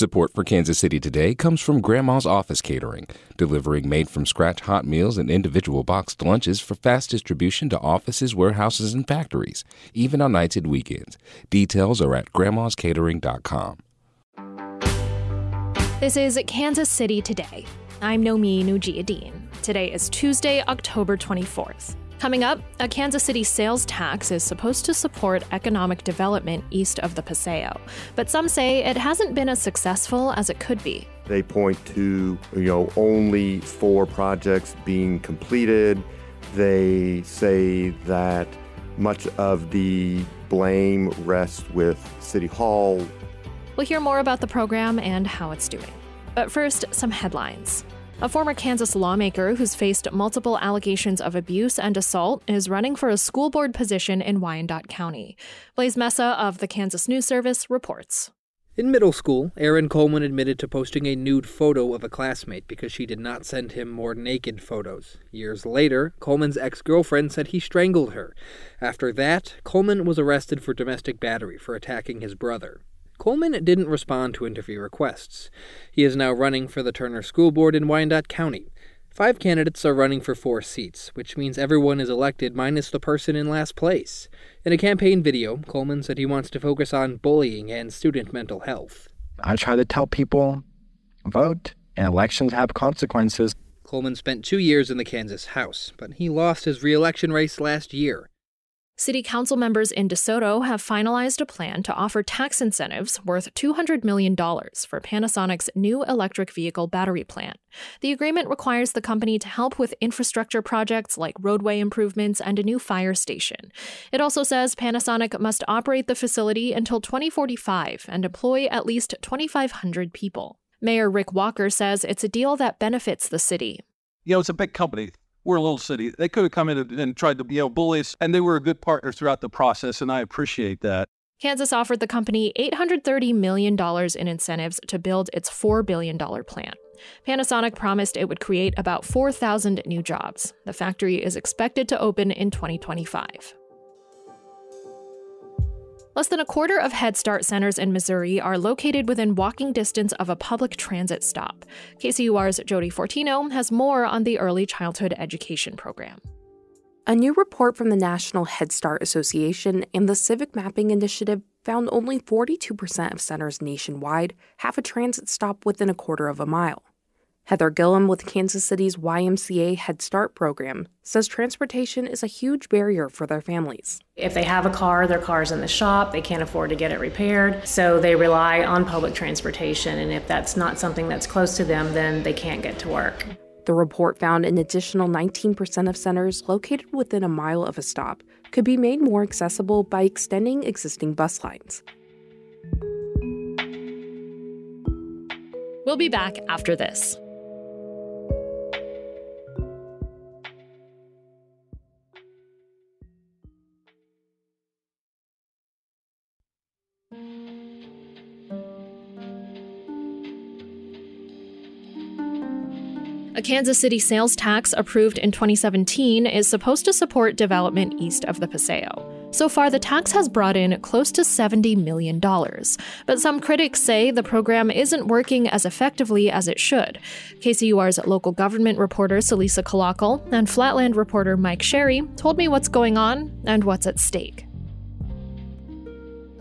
Support for Kansas City Today comes from Grandma's Office Catering, delivering made from scratch hot meals and individual boxed lunches for fast distribution to offices, warehouses, and factories, even on nights and weekends. Details are at grandmascatering.com. This is Kansas City Today. I'm Nomin Ujiyediin. Today is Tuesday, October 24th. Coming up, a Kansas City sales tax is supposed to support economic development east of the Paseo, but some say it hasn't been as successful as it could be. They point to, you know, only four projects being completed. They say that much of the blame rests with City Hall. We'll hear more about the program and how it's doing. But first, some headlines. A former Kansas lawmaker who's faced multiple allegations of abuse and assault is running for a school board position in Wyandotte County. Blaise Mesa of the Kansas News Service reports. In middle school, Aaron Coleman admitted to posting a nude photo of a classmate because she did not send him more naked photos. Years later, Coleman's ex girlfriend said he strangled her. After that, Coleman was arrested for domestic battery for attacking his brother. Coleman didn't respond to interview requests. He is now running for the Turner School Board in Wyandotte County. Five candidates are running for four seats, which means everyone is elected minus the person in last place. In a campaign video, Coleman said he wants to focus on bullying and student mental health. I try to tell people vote, and elections have consequences. Coleman spent two years in the Kansas House, but he lost his reelection race last year. City council members in DeSoto have finalized a plan to offer tax incentives worth $200 million for Panasonic's new electric vehicle battery plant. The agreement requires the company to help with infrastructure projects like roadway improvements and a new fire station. It also says Panasonic must operate the facility until 2045 and employ at least 2,500 people. Mayor Rick Walker says it's a deal that benefits the city. You know, it's a big company we're a little city. They could have come in and, tried to, you know, bully us, and they were a good partner throughout the process, and I appreciate that. Kansas offered the company $830 million in incentives to build its $4 billion plant. Panasonic promised it would create about 4,000 new jobs. The factory is expected to open in 2025. Less than a quarter of Head Start centers in Missouri are located within walking distance of a public transit stop. KCUR's Jodi Fortino has more on the early childhood education program. A new report from the National Head Start Association and the Civic Mapping Initiative found only 42% of centers nationwide have a transit stop within a quarter of a mile. Heather Gillum with Kansas City's YMCA Head Start program says transportation is a huge barrier for their families. If they have a car, their car's in the shop, they can't afford to get it repaired, so they rely on public transportation. And if that's not something that's close to them, then they can't get to work. The report found an additional 19% of centers located within a mile of a stop could be made more accessible by extending existing bus lines. We'll be back after this. Kansas City sales tax approved in 2017 is supposed to support development east of the Paseo. So far, the tax has brought in close to $70 million. But some critics say the program isn't working as effectively as it should. KCUR's local government reporter, Celisa Calacal, and Flatland reporter Mike Sherry told me what's going on and what's at stake.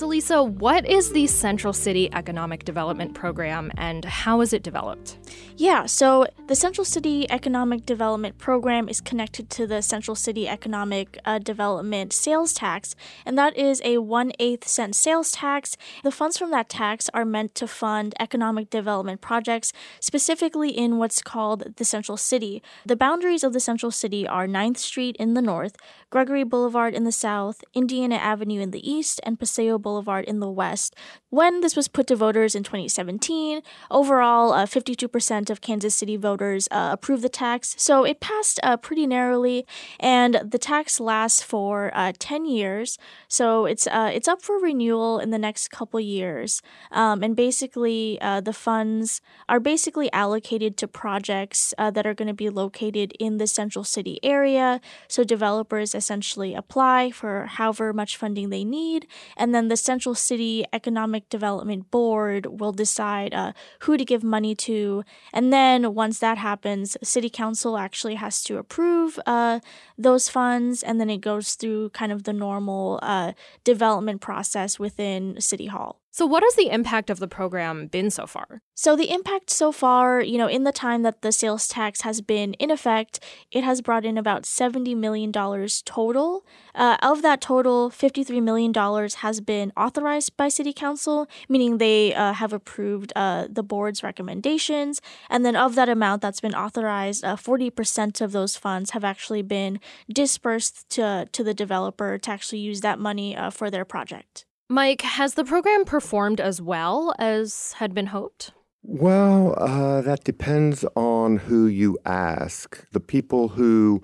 Celisa, what is the Central City Economic Development Program and how is it developed? Yeah, so the Central City Economic Development Program is connected to the Central City Economic uh, Development Sales Tax, and that is a 1 8 cent sales tax. The funds from that tax are meant to fund economic development projects, specifically in what's called the Central City. The boundaries of the Central City are 9th Street in the north, Gregory Boulevard in the south, Indiana Avenue in the east, and Paseo Boulevard in the west. When this was put to voters in 2017, overall, uh, 52% of Kansas City voters uh, approved the tax, so it passed uh, pretty narrowly, and the tax lasts for uh, 10 years, so it's uh, it's up for renewal in the next couple years, um, and basically uh, the funds are basically allocated to projects that are going to be located in the Central City area, so developers essentially apply for however much funding they need, and then the Central City Economic Development Board will decide uh, who to give money to. And then once that happens, City Council actually has to approve uh, those funds. And then it goes through kind of the normal uh, development process within City Hall. So, what has the impact of the program been so far? So, the impact so far, you know, in the time that the sales tax has been in effect, it has brought in about $70 million total. Uh, of that total, $53 million has been authorized by City Council, meaning they uh, have approved uh, the board's recommendations. And then, of that amount that's been authorized, 40% uh, of those funds have actually been dispersed to, to the developer to actually use that money uh, for their project. Mike, has the program performed as well as had been hoped? Well, uh, that depends on who you ask. The people who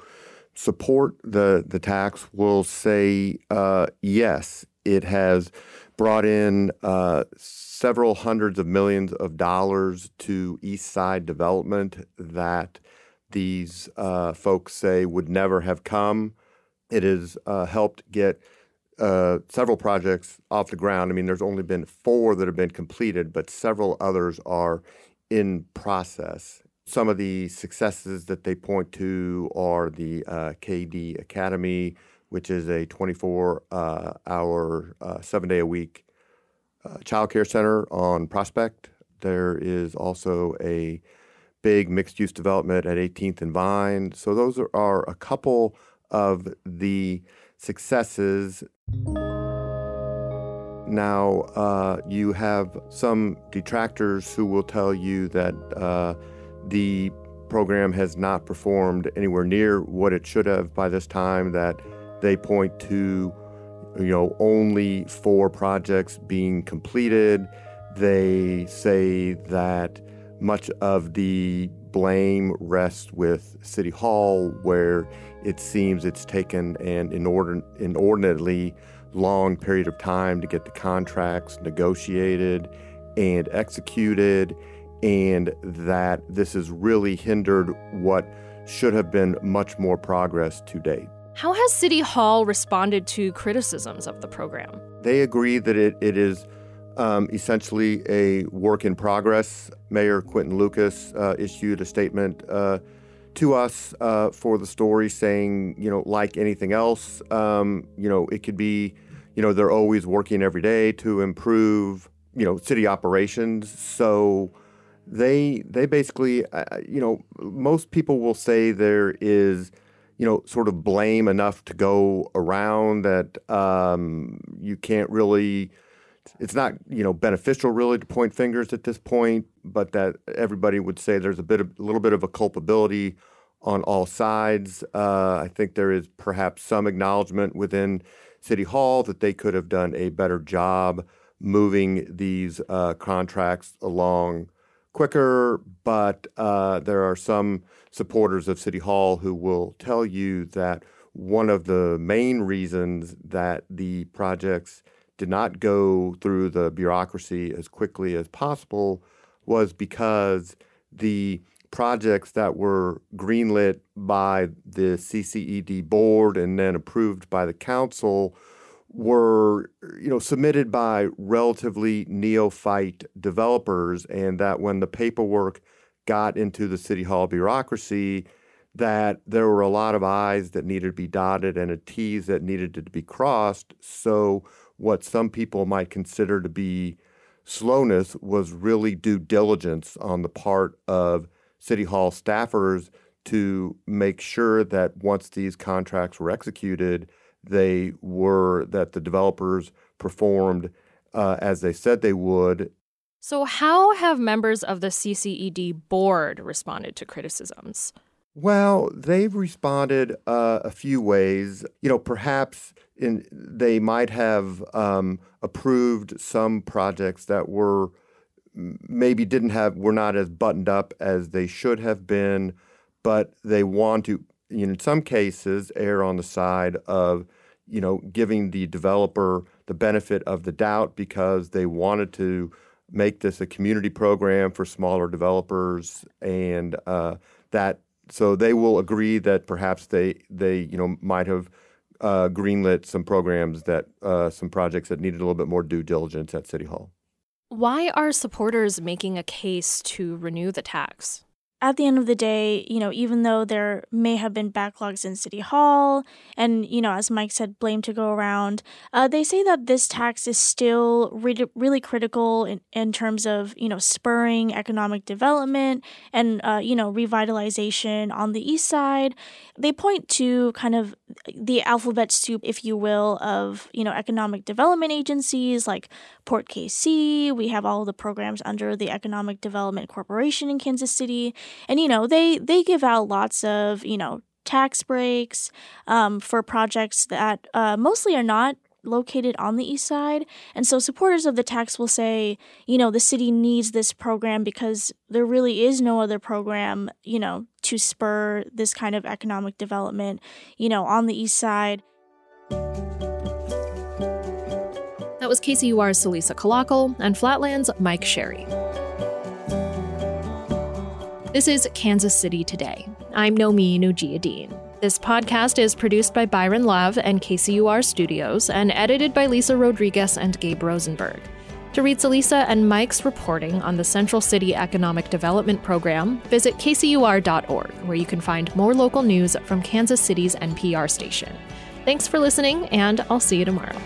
support the, the tax will say uh, yes, it has brought in uh, several hundreds of millions of dollars to East Side development that these uh, folks say would never have come. It has uh, helped get uh, several projects off the ground. I mean, there's only been four that have been completed, but several others are in process. Some of the successes that they point to are the uh, KD Academy, which is a 24 uh, hour, uh, seven day a week uh, child care center on Prospect. There is also a big mixed use development at 18th and Vine. So, those are, are a couple of the successes. Now, uh, you have some detractors who will tell you that uh, the program has not performed anywhere near what it should have by this time, that they point to you know only four projects being completed. They say that much of the blame rests with City Hall, where it seems it's taken an inordinately long period of time to get the contracts negotiated and executed, and that this has really hindered what should have been much more progress to date. How has City Hall responded to criticisms of the program? They agree that it, it is um, essentially a work in progress. Mayor Quinton Lucas uh, issued a statement uh, to us uh, for the story saying, you know, like anything else, um, you know, it could be, you know, they're always working every day to improve, you know, city operations. So they they basically, uh, you know, most people will say there is you know, sort of blame enough to go around that um, you can't really it's not you know beneficial really to point fingers at this point, but that everybody would say there's a bit of a little bit of a culpability on all sides. Uh, I think there is perhaps some acknowledgement within City Hall that they could have done a better job moving these uh, contracts along quicker. But uh, there are some supporters of City Hall who will tell you that one of the main reasons that the projects did not go through the bureaucracy as quickly as possible was because the projects that were greenlit by the CCED board and then approved by the council were you know submitted by relatively neophyte developers and that when the paperwork got into the city hall bureaucracy that there were a lot of i's that needed to be dotted and a t's that needed to be crossed. So what some people might consider to be slowness was really due diligence on the part of City Hall staffers to make sure that once these contracts were executed, they were that the developers performed uh, as they said they would. So, how have members of the CCED board responded to criticisms? Well, they've responded uh, a few ways. You know, perhaps in, they might have um, approved some projects that were maybe didn't have were not as buttoned up as they should have been, but they want to, you know, in some cases, err on the side of you know giving the developer the benefit of the doubt because they wanted to make this a community program for smaller developers and uh, that so they will agree that perhaps they they you know might have uh, greenlit some programs that uh, some projects that needed a little bit more due diligence at City Hall. Why are supporters making a case to renew the tax? At the end of the day, you know, even though there may have been backlogs in City Hall, and, you know, as Mike said, blame to go around, uh, they say that this tax is still re- really critical in, in terms of, you know, spurring economic development and, uh, you know, revitalization on the east side. They point to kind of the alphabet soup, if you will, of, you know, economic development agencies like Port KC. We have all the programs under the Economic Development Corporation in Kansas City and you know they they give out lots of you know tax breaks um, for projects that uh, mostly are not located on the east side. And so supporters of the tax will say, you know, the city needs this program because there really is no other program, you know, to spur this kind of economic development, you know, on the east side. That was KCUR's Celisa Calacal and Flatland's Mike Sherry. This is Kansas City Today. I'm Nomi Dean. This podcast is produced by Byron Love and KCUR Studios and edited by Lisa Rodriguez and Gabe Rosenberg. To read Celisa and Mike's reporting on the Central City Economic Development Program, visit kcur.org, where you can find more local news from Kansas City's NPR station. Thanks for listening, and I'll see you tomorrow.